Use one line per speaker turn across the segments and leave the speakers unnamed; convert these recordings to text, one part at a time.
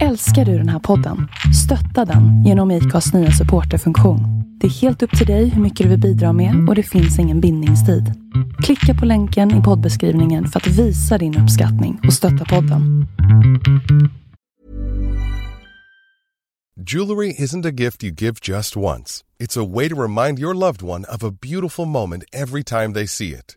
Älskar du den här podden? Stötta den genom IKAs nya supporterfunktion. Det är helt upp till dig hur mycket du vill bidra med och det finns ingen bindningstid. Klicka på länken i poddbeskrivningen för att visa din uppskattning och stötta podden.
Jewelry isn't a gift you give just once. It's a way to remind your loved one of a beautiful moment every time they see it.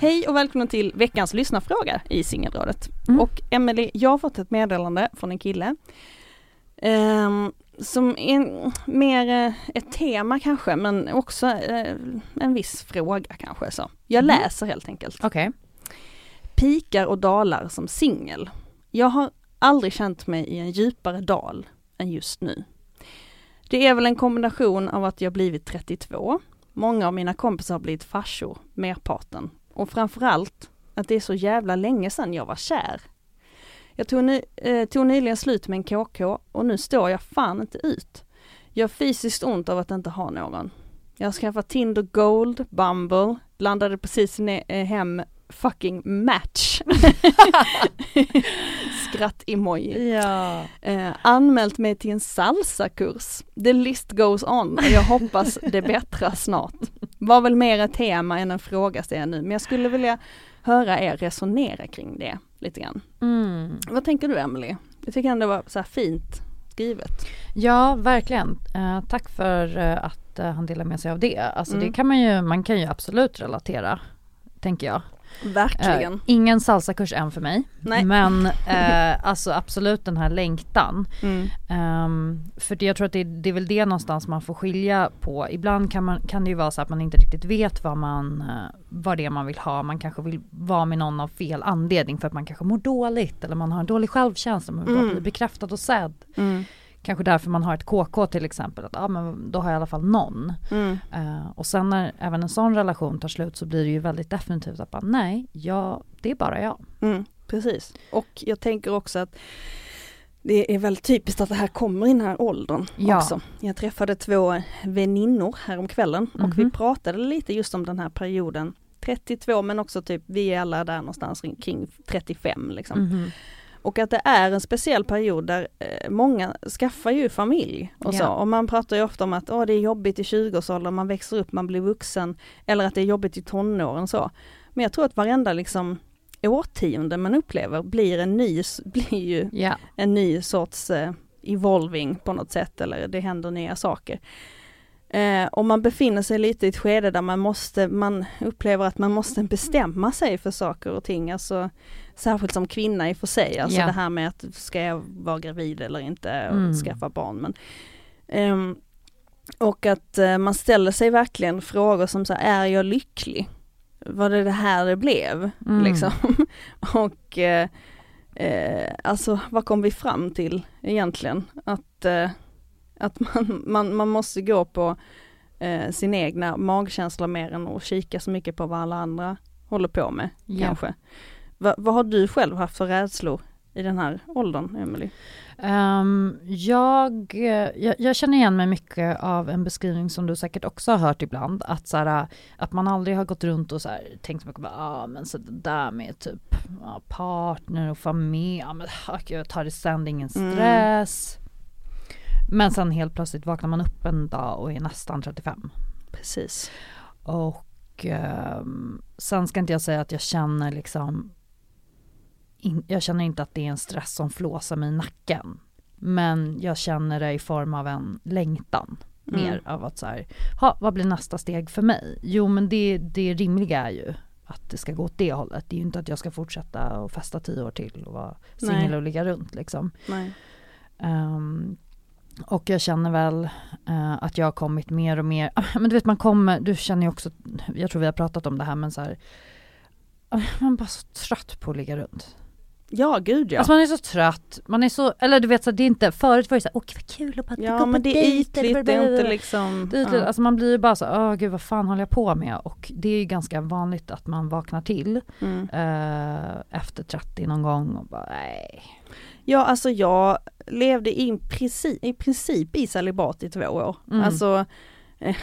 Hej och välkomna till veckans lyssnarfråga i Singelrådet.
Mm.
Och Emelie, jag har fått ett meddelande från en kille. ehm, som är mer eh, ett tema kanske, men också eh, en viss fråga kanske så. Jag
Mm.
läser helt enkelt.
Okej.
Pikar och dalar som singel. Jag har aldrig känt mig i en djupare dal än just nu. Det är väl en kombination av att jag blivit 32, många av mina kompisar har blivit farsor, merparten, och framförallt att det är så jävla länge sedan jag var kär. Jag tog, ny, eh, tog nyligen slut med en KK och nu står jag fan inte ut. Jag har fysiskt ont av att inte ha någon. Jag har skaffat Tinder Gold, Bumble, landade precis eh, hem fucking match. Skratt-emoji.
Ja.
Eh, anmält mig till en salsakurs. The list goes on och jag hoppas det bättrar snart. Var väl mer ett tema än en fråga ser jag nu, men jag skulle vilja höra er resonera kring det lite grann.
Mm.
Vad tänker du Emily? Jag tycker ändå det var så fint skrivet.
Ja, verkligen. Eh, tack för eh, att eh, han delar med sig av det. Alltså
Mm.
det kan man ju, man kan ju absolut relatera, tänker jag.
Verkligen.
Eh, ingen salsakurs än för mig.
Nej.
Men eh, alltså absolut den här längtan.
Mm.
Ehm, för jag tror att det, det är väl det någonstans man får skilja på. Ibland kan, man, kan det ju vara så att man inte riktigt vet vad, man, eh, vad det är man vill ha. Man kanske vill vara med någon av fel anledning för att man kanske mår dåligt eller man har en dålig självkänsla. Man vill
Mm.
bli bekräftad och sedd.
Mm.
Kanske därför man har ett KK till exempel. Att, ja, men då har jag i alla fall någon.
Mm.
Eh, och sen när även en sån relation tar slut så blir det ju väldigt definitivt att bara, nej, jag, det är bara jag.
Mm. Precis. Och jag tänker också att det är väldigt typiskt att det här kommer i den här åldern
Ja.
också. Jag träffade två väninnor häromkvällen och vi
Mhm.
pratade lite just om den här perioden 32 men också typ vi är alla där någonstans kring- kring 35 liksom.
Mhm.
Och att det är en speciell period där eh, många skaffar ju familj och så.
Ja.
Och man pratar ju ofta om att åh, det är jobbigt i 20-årsåldern, man växer upp, man blir vuxen. Eller att det är jobbigt i tonåren så. Men jag tror att varenda liksom årtionde man upplever blir en ny, blir ju
Ja.
en ny sorts eh, evolving på något sätt eller det händer nya saker. Eh, och man befinner sig lite i ett skede där man måste, man upplever att man måste bestämma sig för saker och ting. Alltså, särskilt som kvinna i och för sig, alltså
Ja.
det här med att ska jag vara gravid eller inte och
Mm.
skaffa barn. Men, ehm, och att eh, man ställer sig verkligen frågor som så här, är jag lycklig? Var det det här det blev?
Mm.
Liksom. och eh, eh, alltså vad kom vi fram till egentligen? Att, eh, att man, man, man måste gå på eh, sin egna magkänsla mer än att kika så mycket på vad alla andra håller på med
Ja.
kanske. Va, vad har du själv haft för rädslor i den här åldern, Emily?
Ehm, jag, eh, jag, jag känner igen mig mycket av en beskrivning som du säkert också har hört ibland. Att, så här, att man aldrig har gått runt och så här, tänkt mycket på ah, men så det där med typ ja, partner och familj. Men, ah, gud, jag tar det sen, det är ingen
Mm.
Men sen helt plötsligt vaknar man upp en dag och är nästan 35.
Precis.
Och ehm, sen ska inte jag säga att jag känner liksom in, jag känner inte att det är en stress som flåsar mig i nacken. Men jag känner det i form av en längtan.
Mm.
Mer av att så här, ha, vad blir nästa steg för mig? Jo men det, det rimliga är ju att det ska gå åt det hållet. Det är ju inte att jag ska fortsätta och festa tio år till och vara singel och ligga runt liksom.
Nej.
Och jag känner väl eh, att jag har kommit mer och mer, men du vet man kommer, du känner ju också, jag tror vi har pratat om det här men så här, man är bara så trött på att ligga runt.
Ja, gud ja.
Alltså man är så trött, man är så, eller du vet så det är inte, förut var det så här, åh vad kul att bara
ja
gå
men
på
det är ytligt, det är
blablabla."
inte liksom...
Det är ytligt.
ja.
Alltså man blir ju bara så, åh gud vad fan håller jag på med? Och det är ju ganska vanligt att man vaknar till
Mm.
eh, efter 30 någon gång och bara nej.
Ja, alltså jag levde i princip, i princip i celibat i två år.
Mm.
Alltså, eh,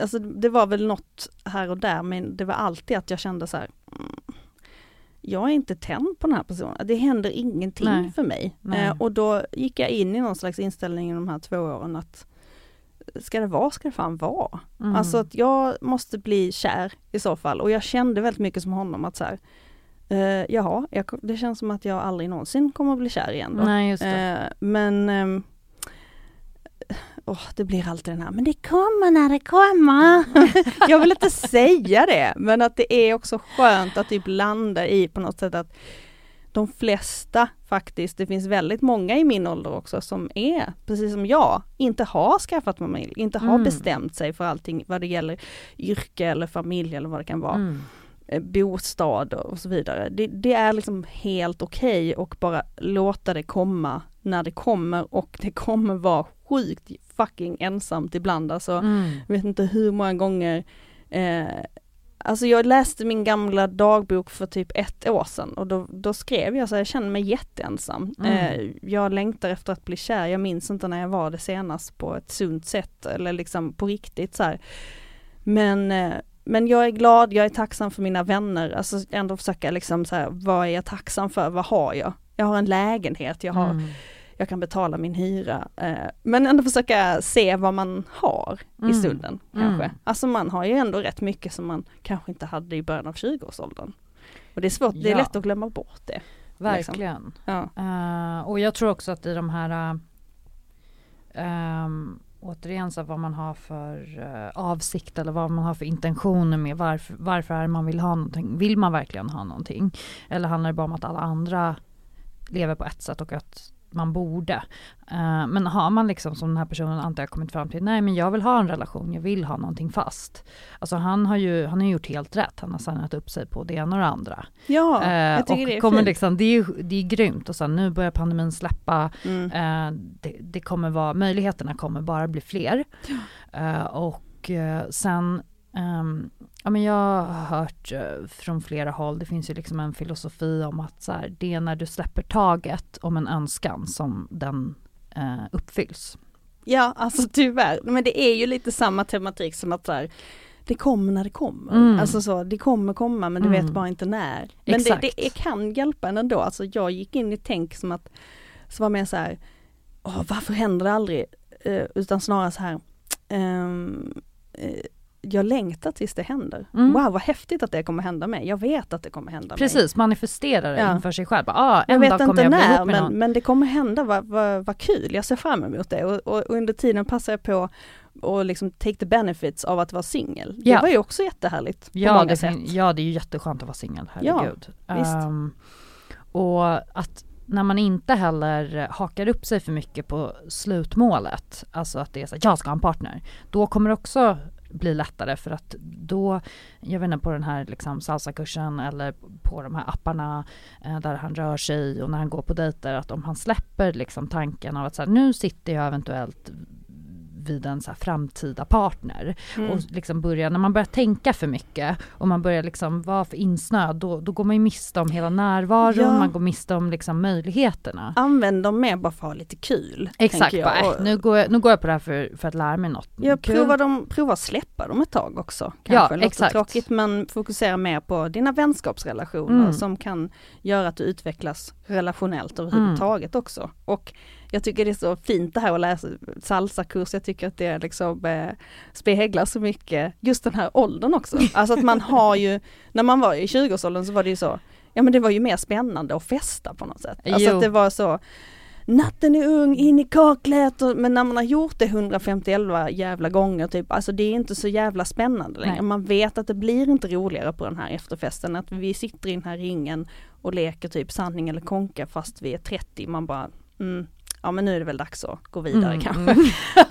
alltså det var väl något här och där men det var alltid att jag kände så här. Mm, jag är inte tänd på den här personen, det händer ingenting
Nej.
för mig. Eh, och då gick jag in i någon slags inställning i de här två åren att ska det vara, ska det fan vara.
Mm.
Alltså att jag måste bli kär i så fall och jag kände väldigt mycket som honom att så här, eh, jaha, jag, det känns som att jag aldrig någonsin kommer att bli kär igen då.
Nej just.
Eh, men ehm, åh, det blir alltid den här, men det kommer när det kommer. jag vill inte säga det, men att det är också skönt att typ landa i på något sätt att de flesta faktiskt, det finns väldigt många i min ålder också som är, precis som jag, inte har skaffat familj, inte har
Mm.
bestämt sig för allting vad det gäller yrke eller familj eller vad det kan vara
Mm.
Eh, bostad och så vidare. Det, det är liksom helt okej och bara låta det komma när det kommer och det kommer vara sjukt fucking ensamt ibland alltså.
Mm.
Jag vet inte hur många gånger eh, Alltså jag läste min gamla dagbok för typ ett år sedan och då, då skrev jag så här, jag känner mig jätteensam.
Mm.
Eh, jag längtar efter att bli kär, jag minns inte när jag var det senast på ett sunt sätt eller liksom på riktigt så här. Men, eh, men jag är glad, jag är tacksam för mina vänner, alltså ändå försöka liksom så här, vad är jag tacksam för, vad har jag? Jag har en lägenhet, jag har
Mm.
jag kan betala min hyra. Eh, men ändå försöka se vad man har
Mm.
i stunden kanske.
Mm.
Alltså man har ju ändå rätt mycket som man kanske inte hade i början av 20-årsåldern. Och det är svårt, det är
Ja.
lätt att glömma bort det.
Verkligen.
Ja.
Eh, och jag tror också att i de här uh, återigen så vad man har för eh, avsikt eller vad man har för intentioner med varför, varför är det man vill ha någonting. Vill man verkligen ha någonting? Eller handlar det bara om att alla andra lever på ett sätt och att man borde. Eh, men har man liksom som den här personen antar jag kommit fram till, nej men jag vill ha en relation, jag vill ha någonting fast. Alltså han har ju, han har gjort helt rätt, han har signat upp sig på det ena och det andra.
Ja,
Eh,
jag tycker
och
det är
kommer
fint.
liksom, det är det är grymt och sen nu börjar pandemin släppa,
Mm.
eh, det, det kommer vara, möjligheterna kommer bara bli fler. Eh, och eh, sen, ehm, ja men jag har hört eh, från flera håll, det finns ju liksom en filosofi om att så här, det är när du släpper taget om en önskan som den eh, uppfylls.
Ja, alltså tyvärr. Men det är ju lite samma tematik som att så här, det kommer när det kommer.
Mm.
Alltså så, det kommer komma men du
Mm.
vet bara inte när. Men det,
Exakt.
det är- kan hjälpa en ändå. Alltså jag gick in i tänk som att, så var mer så här, åh, varför händer det aldrig? Eh, utan snarare så här, ehm, eh, jag längtar tills det händer.
Mm.
Wow vad häftigt att det kommer hända mig. Jag vet att det kommer hända mig.
Precis, manifestera det
Ja.
inför sig själv. Ah, en
Jag vet
dag
inte
jag
när men, men det kommer hända, vad, vad, vad kul, jag ser fram emot det och, och, och under tiden passar jag på och liksom take the benefits av att vara singel.
Ja.
Det var ju också jättehärligt på
Ja
många
det,
sätt.
ja det är ju jätteskönt att vara singel, herregud.
visst.
Ehm, och att när man inte heller hakar upp sig för mycket på slutmålet, alltså att det är så att jag ska ha en partner, då kommer också bli lättare för att då, jag vet inte på den här liksom salsakursen eller på de här apparna eh, där han rör sig och när han går på dejter att om han släpper liksom tanken av att så här, nu sitter jag eventuellt vid en så här framtida partner
Mm.
och liksom börjar, när man börjar tänka för mycket och man börjar liksom vara för insnöad då, då går man ju miste om hela närvaron,
Ja.
man går miste om liksom möjligheterna.
Använd dem mer bara för att ha lite kul.
Exakt, bara, äh, nu, går jag, nu går jag på det här för, för att lära mig något.
Ja,
Kul.
prova, dem, prova släppa dem ett tag också.
Ja,
Kanske låter
exakt.
tråkigt men fokusera mer på dina vänskapsrelationer
Mm.
som kan göra att du utvecklas relationellt överhuvudtaget också. Och jag tycker det är så fint det här att läsa salsakurs, jag tycker att det liksom eh, speglar så mycket just den här åldern också. Alltså att man har ju, när man var i 20-årsåldern så var det ju så, ja men det var ju mer spännande att festa på något sätt. Alltså
Jo.
att det var så Natten är ung, in i kaklet, men när man har gjort det 151 jävla gånger typ, alltså det är inte så jävla spännande längre.
Nej.
Man vet att det blir inte roligare på den här efterfesten, att vi sitter i den här ringen och leker typ sanning eller konka fast vi är 30, man bara mm, ja men nu är det väl dags att gå vidare
Mm,
kanske.
mm.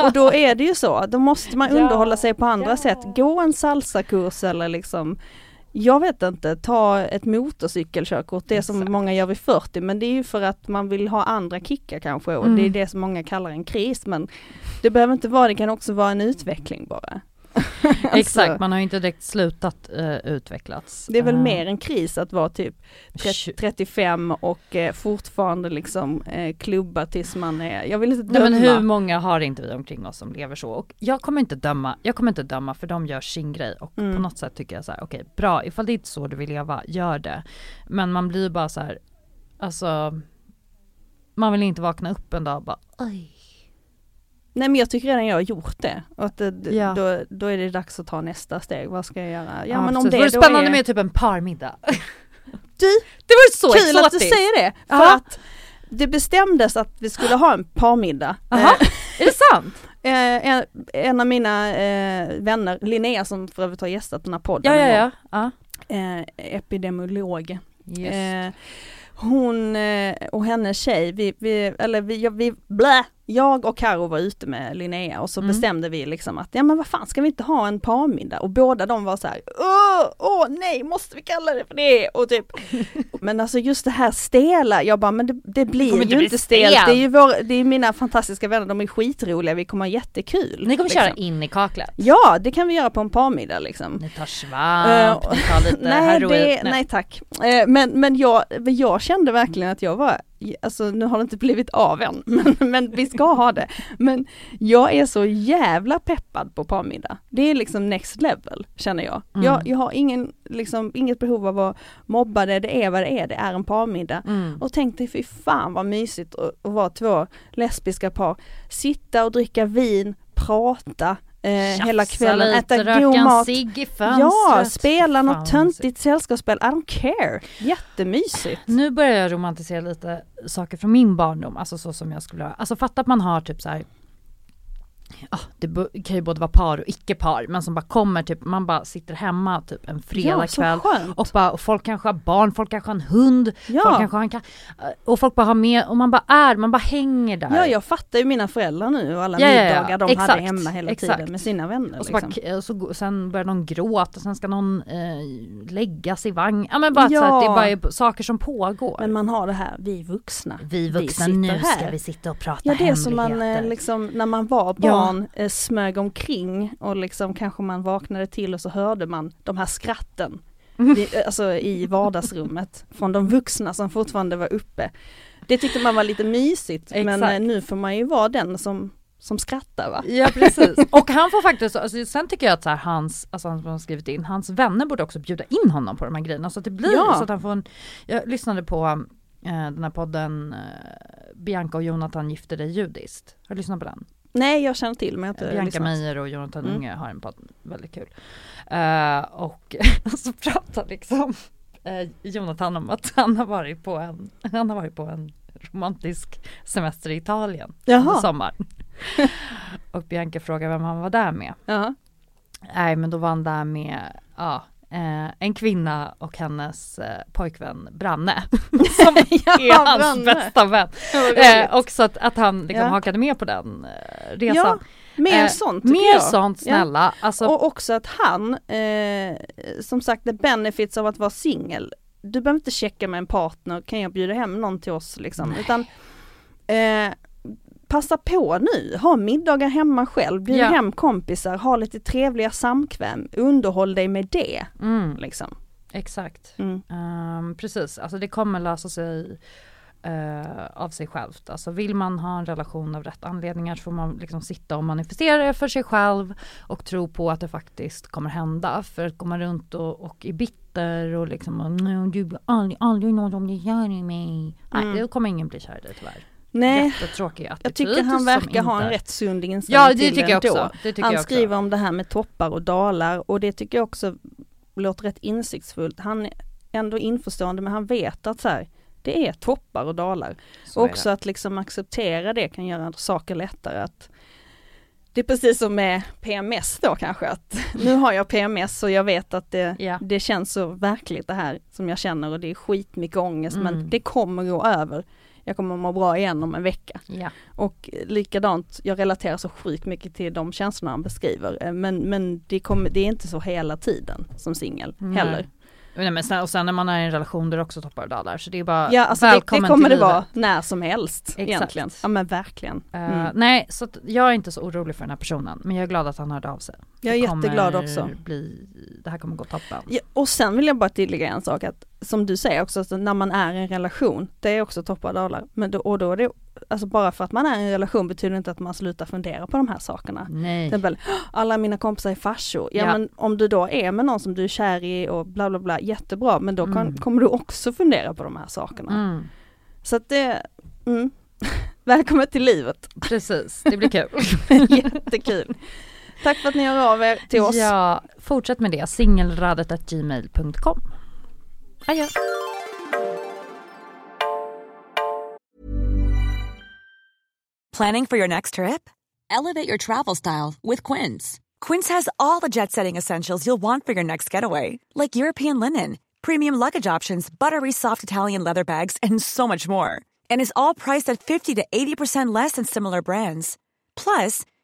Och då är det ju så, då måste man
Ja,
underhålla sig på andra
ja.
sätt. Gå en salsakurs eller liksom jag vet inte, ta ett motorcykelkörkort, det som
Exakt.
många gör vid 40 men det är ju för att man vill ha andra kickar kanske och
Mm.
det är det som många kallar en kris men det behöver inte vara, det kan också vara en utveckling bara.
Exakt,
Alltså,
man har ju inte direkt slutat uh, utvecklats.
det är väl
Eh,
mer en kris att vara typ
tj-
30, 35 och eh, fortfarande liksom eh, klubba tills man är, jag vill inte
Nej
döma.
men hur många har inte vi omkring oss som lever så? Och jag kommer inte döma, jag kommer inte döma för de gör sin grej och
Mm.
på något sätt tycker jag så här: okej bra ifall det är inte så du vill leva, gör det. Men man blir bara så här, alltså man vill inte vakna upp en dag och bara oj.
Nej men jag tycker redan jag har gjort det. Och att det, det-
Ja.
då, då är det dags att ta nästa steg. Vad ska jag göra? Ja, men
precis.
om det
Vore
då
spännande
är...
med typ en parmiddag.
Du,
Det var så
kul att du
exotiskt.
säger det! För
Ja.
att det bestämdes att vi skulle ha en parmiddag.
Jaha, är det sant?
Eh, en, en av mina eh, vänner, Linnea som för övrigt har gästat den här podden
Ja ja ja. ja.
eh, epidemiolog.
Just.
Eh, hon eh, och hennes tjej, vi, vi, eller vi, vi blä, jag och Karo var ute med Linnea och så
Mm.
bestämde vi liksom att, ja men vad fan ska vi inte ha en parmiddag? Och båda de var så här, åh, åh nej, måste vi kalla det för det? Och typ, men alltså just det här stela, jag bara, men det, det blir ju
inte
inte stelt, det är ju vår, det är mina fantastiska vänner, de är skitroliga, vi kommer ha jättekul.
Ni kommer
liksom.
köra in i kaklet?
Ja, det kan vi göra på en parmiddag liksom.
Ni tar svamp,
Eh,
ni tar lite
nej,
heroin?
det, nej. tack. Eh, men men jag, jag kände verkligen att jag var, alltså nu har det inte blivit av än, men, men vi ska ha det. Men jag är så jävla peppad på parmiddag. Det är liksom next level känner jag.
Mm.
Jag, jag har ingen, liksom, inget behov av att mobba det, det är vad det är, det är en parmiddag.
Mm.
Och tänkte fy fan vad mysigt att, att vara två lesbiska par, sitta och dricka vin, prata eh, hela
Tjafsa
kvällen,
lite,
äta god mat. Ja, spela något töntigt sällskapsspel, I don't care. Jättemysigt.
Nu börjar jag romantisera lite saker från min barndom, alltså så som jag skulle ha. Alltså fatta att man har typ så här. Ja, det kan ju både vara par och icke-par, men som bara kommer typ, man bara sitter hemma typ en fredagkväll
ja,
och, bara, och folk kanske har barn, folk kanske har en hund, folk
ja.
kanske har en katt. Och folk bara har med, och man bara är, man bara hänger där.
ja, jag fattar ju mina föräldrar nu och alla
Ja, ja, ja.
middagar de
Exakt,
hade hemma hela
exakt.
tiden med sina vänner.
Och så
liksom.
bara, och så, sen börjar någon gråta, sen ska någon eh, läggas i vagn. Ja men bara så att det är bara saker som pågår.
Men man har det här, vi vuxna.
vi vuxna,
sitter
nu
här.
ska vi sitta och prata
Ja det är som man eh, liksom, när man var barn eh, smög omkring och liksom kanske man vaknade till och så hörde man de här skratten. I, eh, alltså i vardagsrummet från de vuxna som fortfarande var uppe. Det tyckte man var lite mysigt men
Exakt.
eh, nu får man ju vara den som, som skrattar va?
Ja precis. Och han får faktiskt, alltså, sen tycker jag att så här, hans, alltså han som har skrivit in, hans vänner borde också bjuda in honom på de här grejerna så att det blir
Ja.
så att han får en, jag lyssnade på eh, den här podden eh, Bianca och Jonathan gifte dig judiskt. Har du lyssnat på den?
Nej jag känner till men jag har inte
Bianca
lyssnat.
Meijer och Jonathan
Mm.
Unge har en podd, väldigt kul. Eh, och så pratar liksom eh, Jonathan om att han har varit på en, han har varit på en romantisk semester i Italien under
Jaha.
sommaren. och Bianca frågar vem han var där med.
Ja.
Nej men då var han där med, ja, eh, en kvinna och hennes eh, pojkvän Branne. Som är hans
Branne.
bästa vän. Eh, och så att, att han liksom
Ja.
hakade med på den eh, resan.
Ja, mer
Eh,
sånt
Mer
jag.
sånt
Ja.
snälla. Alltså,
Och också att han, eh, som sagt the benefits av att vara singel. Du behöver inte checka med en partner, kan jag bjuda hem någon till oss liksom. Utan passa på nu, ha middagar hemma själv, bjud
Ja.
hem kompisar, ha lite trevliga samkväm, underhåll dig med det.
mm,
Liksom.
exakt.
Mm.
Ehm, precis, alltså det kommer lösa sig eh, av sig självt. Alltså vill man ha en relation av rätt anledningar så får man liksom sitta och manifestera det för sig själv och tro på att det faktiskt kommer hända. För att man runt och, och är bitter och liksom och, "Nej, du blir aldrig, aldrig någon som blir kär i mig.
Mm.
Nej, då kommer ingen bli kär i dig tyvärr.
Nej,
Jättetråkig attityd.
jag tycker han verkar ha en rätt sund inställning
Ja det
till
tycker jag också. Det tycker
Han
jag också.
skriver om det här med toppar och dalar och det tycker jag också låter rätt insiktsfullt. Han ändå införstående men han vet att så här, det är toppar och dalar.
Så
och
är
också att liksom acceptera det kan göra saker lättare. Att det är precis som med PMS då kanske, att nu har jag PMS och jag vet att det,
Ja.
det känns så verkligt det här som jag känner och det är skitmycket ångest men
Mm.
det kommer gå över. Jag kommer må bra igen om en vecka.
Ja.
Och likadant, jag relaterar så sjukt mycket till de känslorna han beskriver. Eh, Men, men det, kommer, det är inte så hela tiden som singel heller.
Nej, men sen, och sen när man är i en relation där det också toppar och dalar så det är bara
Ja, alltså det,
välkommen
det kommer
till
det vara när som helst
Exakt.
egentligen. Ja men verkligen.
Eh,
Mm.
Nej, så jag är inte så orolig för den här personen men jag är glad att han hörde av sig.
Jag är jätteglad också.
Bli, det här kommer gå toppen.
Ja, och sen vill jag bara tillägga en sak att som du säger också, att när man är i en relation, det är också toppar och dalar. Men då, och då är det, alltså bara för att man är i en relation betyder inte att man slutar fundera på de här sakerna.
Nej.
Till exempel, alla mina kompisar är farsor. Ja,
Ja.
men om du då är med någon som du är kär i och bla bla bla, jättebra. Men då kan,
Mm.
kommer du också fundera på de här sakerna.
Mm,
Så att det, mm. Välkommen till livet.
precis, det blir kul.
Jättekul. Tack för att ni hör av er till oss.
Ja, fortsätt med det. Singelradet.gmail.com. Adjö.
Planning for your next trip? Elevate your travel style with Quince. Quince has all the jet setting essentials you'll want for your next getaway, like European linen, premium luggage options, buttery soft Italian leather bags, and so much more. And is all priced at 50 to 80% less than similar brands. Plus,